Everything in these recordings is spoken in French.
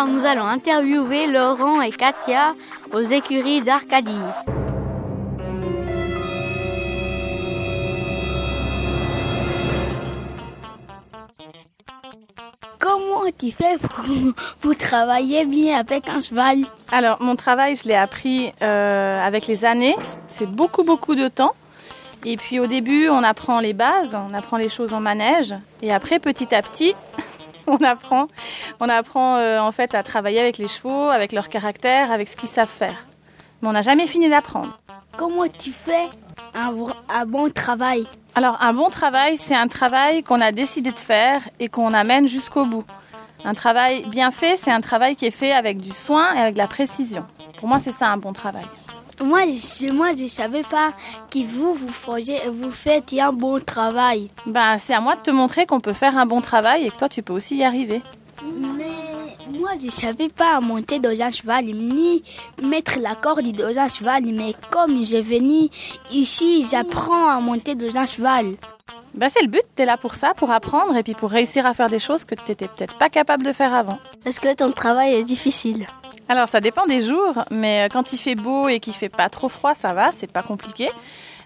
Alors nous allons interviewer Laurent et Katia aux écuries d'Arcadie. Comment tu fais pour, travailler bien avec un cheval? Alors mon travail, je l'ai appris euh, avec les années. C'est beaucoup beaucoup de temps. Et puis au début, on apprend les bases, on apprend les choses en manège. Et après, petit à petit, on apprend, on apprend euh, en fait à travailler avec les chevaux, avec leur caractère, avec ce qu'ils savent faire. Mais on n'a jamais fini d'apprendre. Comment tu fais un, un bon travail? Alors un bon travail, c'est un travail qu'on a décidé de faire et qu'on amène jusqu'au bout. Un travail bien fait, c'est un travail qui est fait avec du soin et avec de la précision. Pour moi, c'est ça un bon travail. Moi, je, moi, je savais pas que vous, vous, vous faites un bon travail. Ben, c'est à moi de te montrer qu'on peut faire un bon travail et que toi, tu peux aussi y arriver. Mais moi, je savais pas monter dans un cheval, ni mettre la corde dans un cheval. Mais comme je venu ici, j'apprends à monter dans un cheval. Ben, c'est le but, tu es là pour ça, pour apprendre et puis pour réussir à faire des choses que tu n'étais peut-être pas capable de faire avant. Est-ce que ton travail est difficile alors ça dépend des jours, mais euh, quand il fait beau et qu'il fait pas trop froid, ça va, c'est pas compliqué.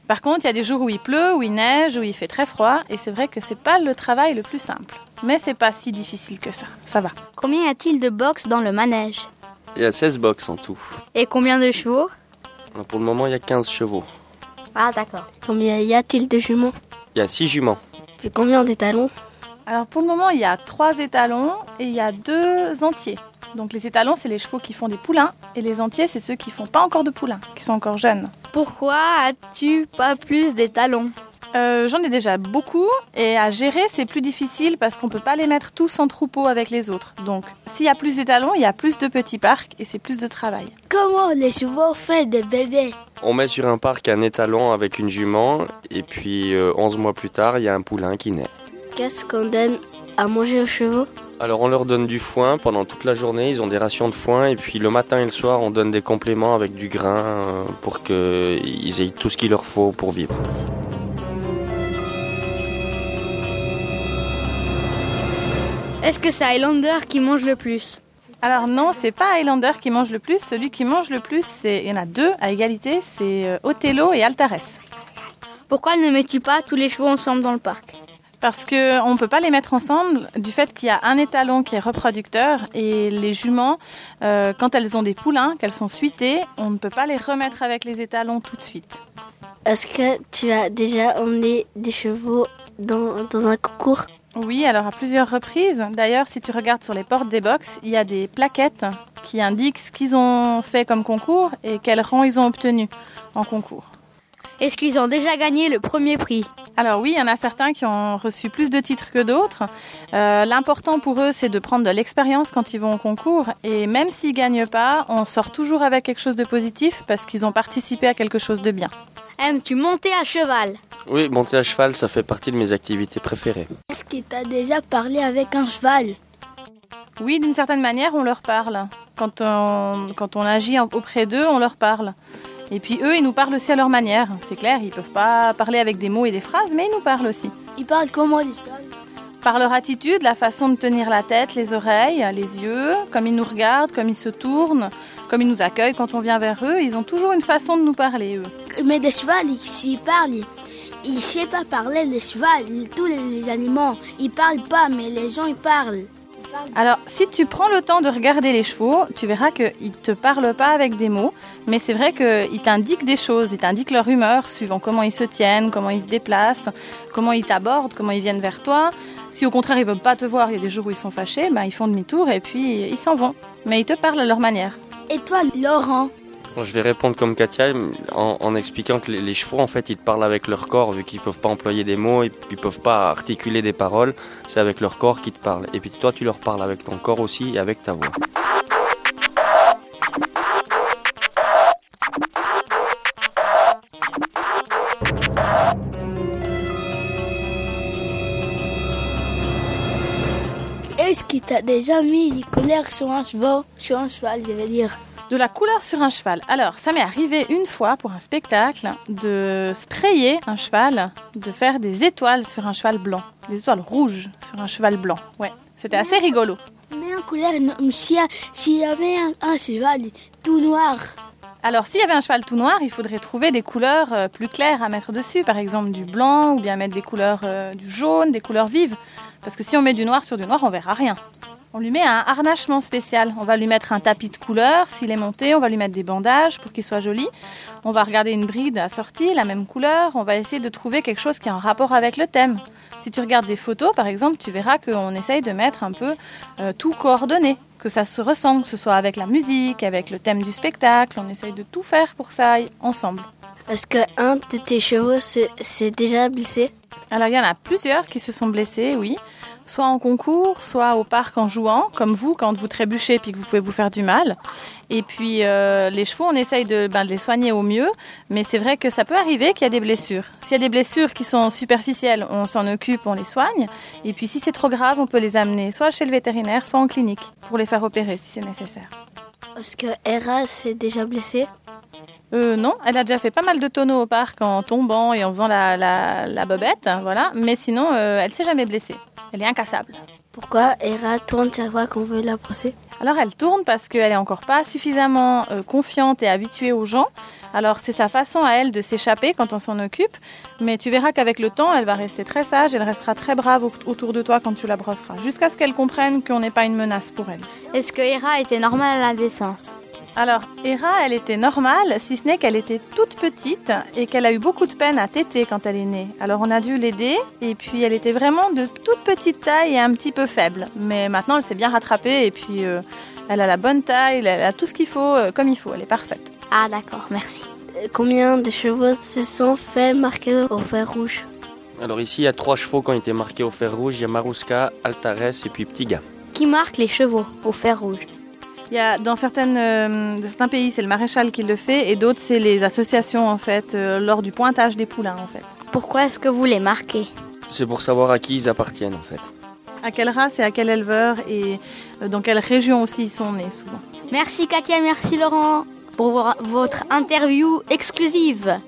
Par contre, il y a des jours où il pleut, où il neige, où il fait très froid, et c'est vrai que c'est pas le travail le plus simple. Mais c'est pas si difficile que ça, ça va. Combien y a-t-il de box dans le manège? Il y a 16 box en tout. Et combien de chevaux? Pour le moment, il y a 15 chevaux. Ah d'accord. Combien y a-t-il de jumeaux Il y a 6 juments. Et combien d'étalons? Alors pour le moment, il y a 3 étalons et il y a 2 entiers. Donc les étalons, c'est les chevaux qui font des poulains et les entiers, c'est ceux qui font pas encore de poulains, qui sont encore jeunes. Pourquoi as-tu pas plus d'étalons euh, J'en ai déjà beaucoup et à gérer c'est plus difficile parce qu'on peut pas les mettre tous en troupeau avec les autres. Donc s'il y a plus d'étalons, il y a plus de petits parcs et c'est plus de travail. Comment les chevaux font des bébés On met sur un parc un étalon avec une jument et puis 11 euh, mois plus tard il y a un poulain qui naît. Qu'est-ce qu'on donne à manger aux chevaux alors on leur donne du foin pendant toute la journée, ils ont des rations de foin et puis le matin et le soir on donne des compléments avec du grain euh, pour qu'ils aient tout ce qu'il leur faut pour vivre. Est-ce que c'est Highlander qui mange le plus? Alors non, c'est pas Highlander qui mange le plus. Celui qui mange le plus, c'est il y en a deux à égalité, c'est euh, Othello et Altares. Pourquoi ne mets-tu pas tous les chevaux ensemble dans le parc? Parce qu'on ne peut pas les mettre ensemble du fait qu'il y a un étalon qui est reproducteur et les juments, euh, quand elles ont des poulains, qu'elles sont suitées, on ne peut pas les remettre avec les étalons tout de suite. Est-ce que tu as déjà emmené des chevaux dans, dans un concours? Oui, alors à plusieurs reprises. D'ailleurs, si tu regardes sur les portes des box, il y a des plaquettes qui indiquent ce qu'ils ont fait comme concours et quel rang ils ont obtenu en concours. Est-ce qu'ils ont déjà gagné le premier prix Alors oui, il y en a certains qui ont reçu plus de titres que d'autres. Euh, l'important pour eux, c'est de prendre de l'expérience quand ils vont au concours. Et même s'ils gagnent pas, on sort toujours avec quelque chose de positif parce qu'ils ont participé à quelque chose de bien. Aimes-tu monter à cheval Oui, monter à cheval, ça fait partie de mes activités préférées. Est-ce que tu as déjà parlé avec un cheval Oui, d'une certaine manière, on leur parle. Quand on, quand on agit auprès d'eux, on leur parle. Et puis eux, ils nous parlent aussi à leur manière. C'est clair, ils peuvent pas parler avec des mots et des phrases, mais ils nous parlent aussi. Ils parlent comment les Par leur attitude, la façon de tenir la tête, les oreilles, les yeux, comme ils nous regardent, comme ils se tournent, comme ils nous accueillent quand on vient vers eux. Ils ont toujours une façon de nous parler, eux. Mais des chevaux, s'ils parlent, ils ne savent pas parler, les chevaux, tous les animaux. Ils parlent pas, mais les gens, ils parlent. Alors, si tu prends le temps de regarder les chevaux, tu verras qu'ils ne te parlent pas avec des mots, mais c'est vrai qu'ils t'indiquent des choses, ils t'indiquent leur humeur, suivant comment ils se tiennent, comment ils se déplacent, comment ils t'abordent, comment ils viennent vers toi. Si au contraire ils ne veulent pas te voir, il y a des jours où ils sont fâchés, ben, ils font demi-tour et puis ils s'en vont. Mais ils te parlent à leur manière. Et toi, Laurent je vais répondre comme Katia en, expliquant que les, chevaux, en fait, ils parlent avec leur corps, vu qu'ils ne peuvent pas employer des mots ils ne peuvent pas articuler des paroles. C'est avec leur corps qu'ils te parlent. Et puis toi, tu leur parles avec ton corps aussi et avec ta voix. Est-ce que tu as déjà mis des couleurs sur un cheval, sur un cheval, je vais dire? De la couleur sur un cheval. Alors, ça m'est arrivé une fois pour un spectacle de sprayer un cheval, de faire des étoiles sur un cheval blanc, des étoiles rouges sur un cheval blanc. Ouais, c'était assez rigolo. Mais combien de couleurs S'il y avait un, cheval tout noir alors, s'il y avait un cheval tout noir, il faudrait trouver des couleurs euh, plus claires à mettre dessus, par exemple du blanc, ou bien mettre des couleurs euh, du jaune, des couleurs vives. Parce que si on met du noir sur du noir, on verra rien. On lui met un harnachement spécial. On va lui mettre un tapis de couleur. S'il est monté, on va lui mettre des bandages pour qu'il soit joli. On va regarder une bride assortie, la même couleur. On va essayer de trouver quelque chose qui est en rapport avec le thème. Si tu regardes des photos, par exemple, tu verras qu'on essaye de mettre un peu euh, tout coordonné, que ça se ressemble, que ce soit avec la musique, avec le thème du spectacle. On essaye de tout faire pour que ça aille ensemble. Est-ce qu'un de tes chevaux s'est déjà blessé Alors, il y en a plusieurs qui se sont blessés, oui soit en concours, soit au parc en jouant, comme vous, quand vous trébuchez puis que vous pouvez vous faire du mal. Et puis euh, les chevaux, on essaye de, ben, de, les soigner au mieux, mais c'est vrai que ça peut arriver qu'il y a des blessures. S'il y a des blessures qui sont superficielles, on s'en occupe, on les soigne. Et puis si c'est trop grave, on peut les amener soit chez le vétérinaire, soit en clinique pour les faire opérer si c'est nécessaire. Est-ce que Hera s'est déjà blessée euh, non, elle a déjà fait pas mal de tonneaux au parc en tombant et en faisant la, la, bobette, voilà. Mais sinon, euh, elle s'est jamais blessée. Elle est incassable. Pourquoi Hera tourne chaque fois qu'on veut la brosser? Alors elle tourne parce qu'elle est encore pas suffisamment euh, confiante et habituée aux gens. Alors c'est sa façon à elle de s'échapper quand on s'en occupe. Mais tu verras qu'avec le temps, elle va rester très sage, elle restera très brave autour de toi quand tu la brosseras, jusqu'à ce qu'elle comprenne qu'on n'est pas une menace pour elle. Est-ce que Hera était normale à la naissance? Alors, Hera, elle était normale, si ce n'est qu'elle était toute petite et qu'elle a eu beaucoup de peine à téter quand elle est née. Alors, on a dû l'aider et puis elle était vraiment de toute petite taille et un petit peu faible. Mais maintenant, elle s'est bien rattrapée et puis euh, elle a la bonne taille, elle a tout ce qu'il faut euh, comme il faut, elle est parfaite. Ah, d'accord, merci. Euh, combien de chevaux se sont fait marquer au fer rouge? Alors, ici, il y a trois chevaux qui ont été marqués au fer rouge il y a Maruska, Altares et puis Petit Gars. Qui marque les chevaux au fer rouge? Il y a, dans certaines, euh, certains pays, c'est le maréchal qui le fait, et d'autres, c'est les associations, en fait, euh, lors du pointage des poulains, en fait. Pourquoi est-ce que vous les marquez? C'est pour savoir à qui ils appartiennent, en fait. À quelle race et à quel éleveur, et euh, dans quelle région aussi ils sont nés, souvent. Merci Katia, merci Laurent pour votre interview exclusive.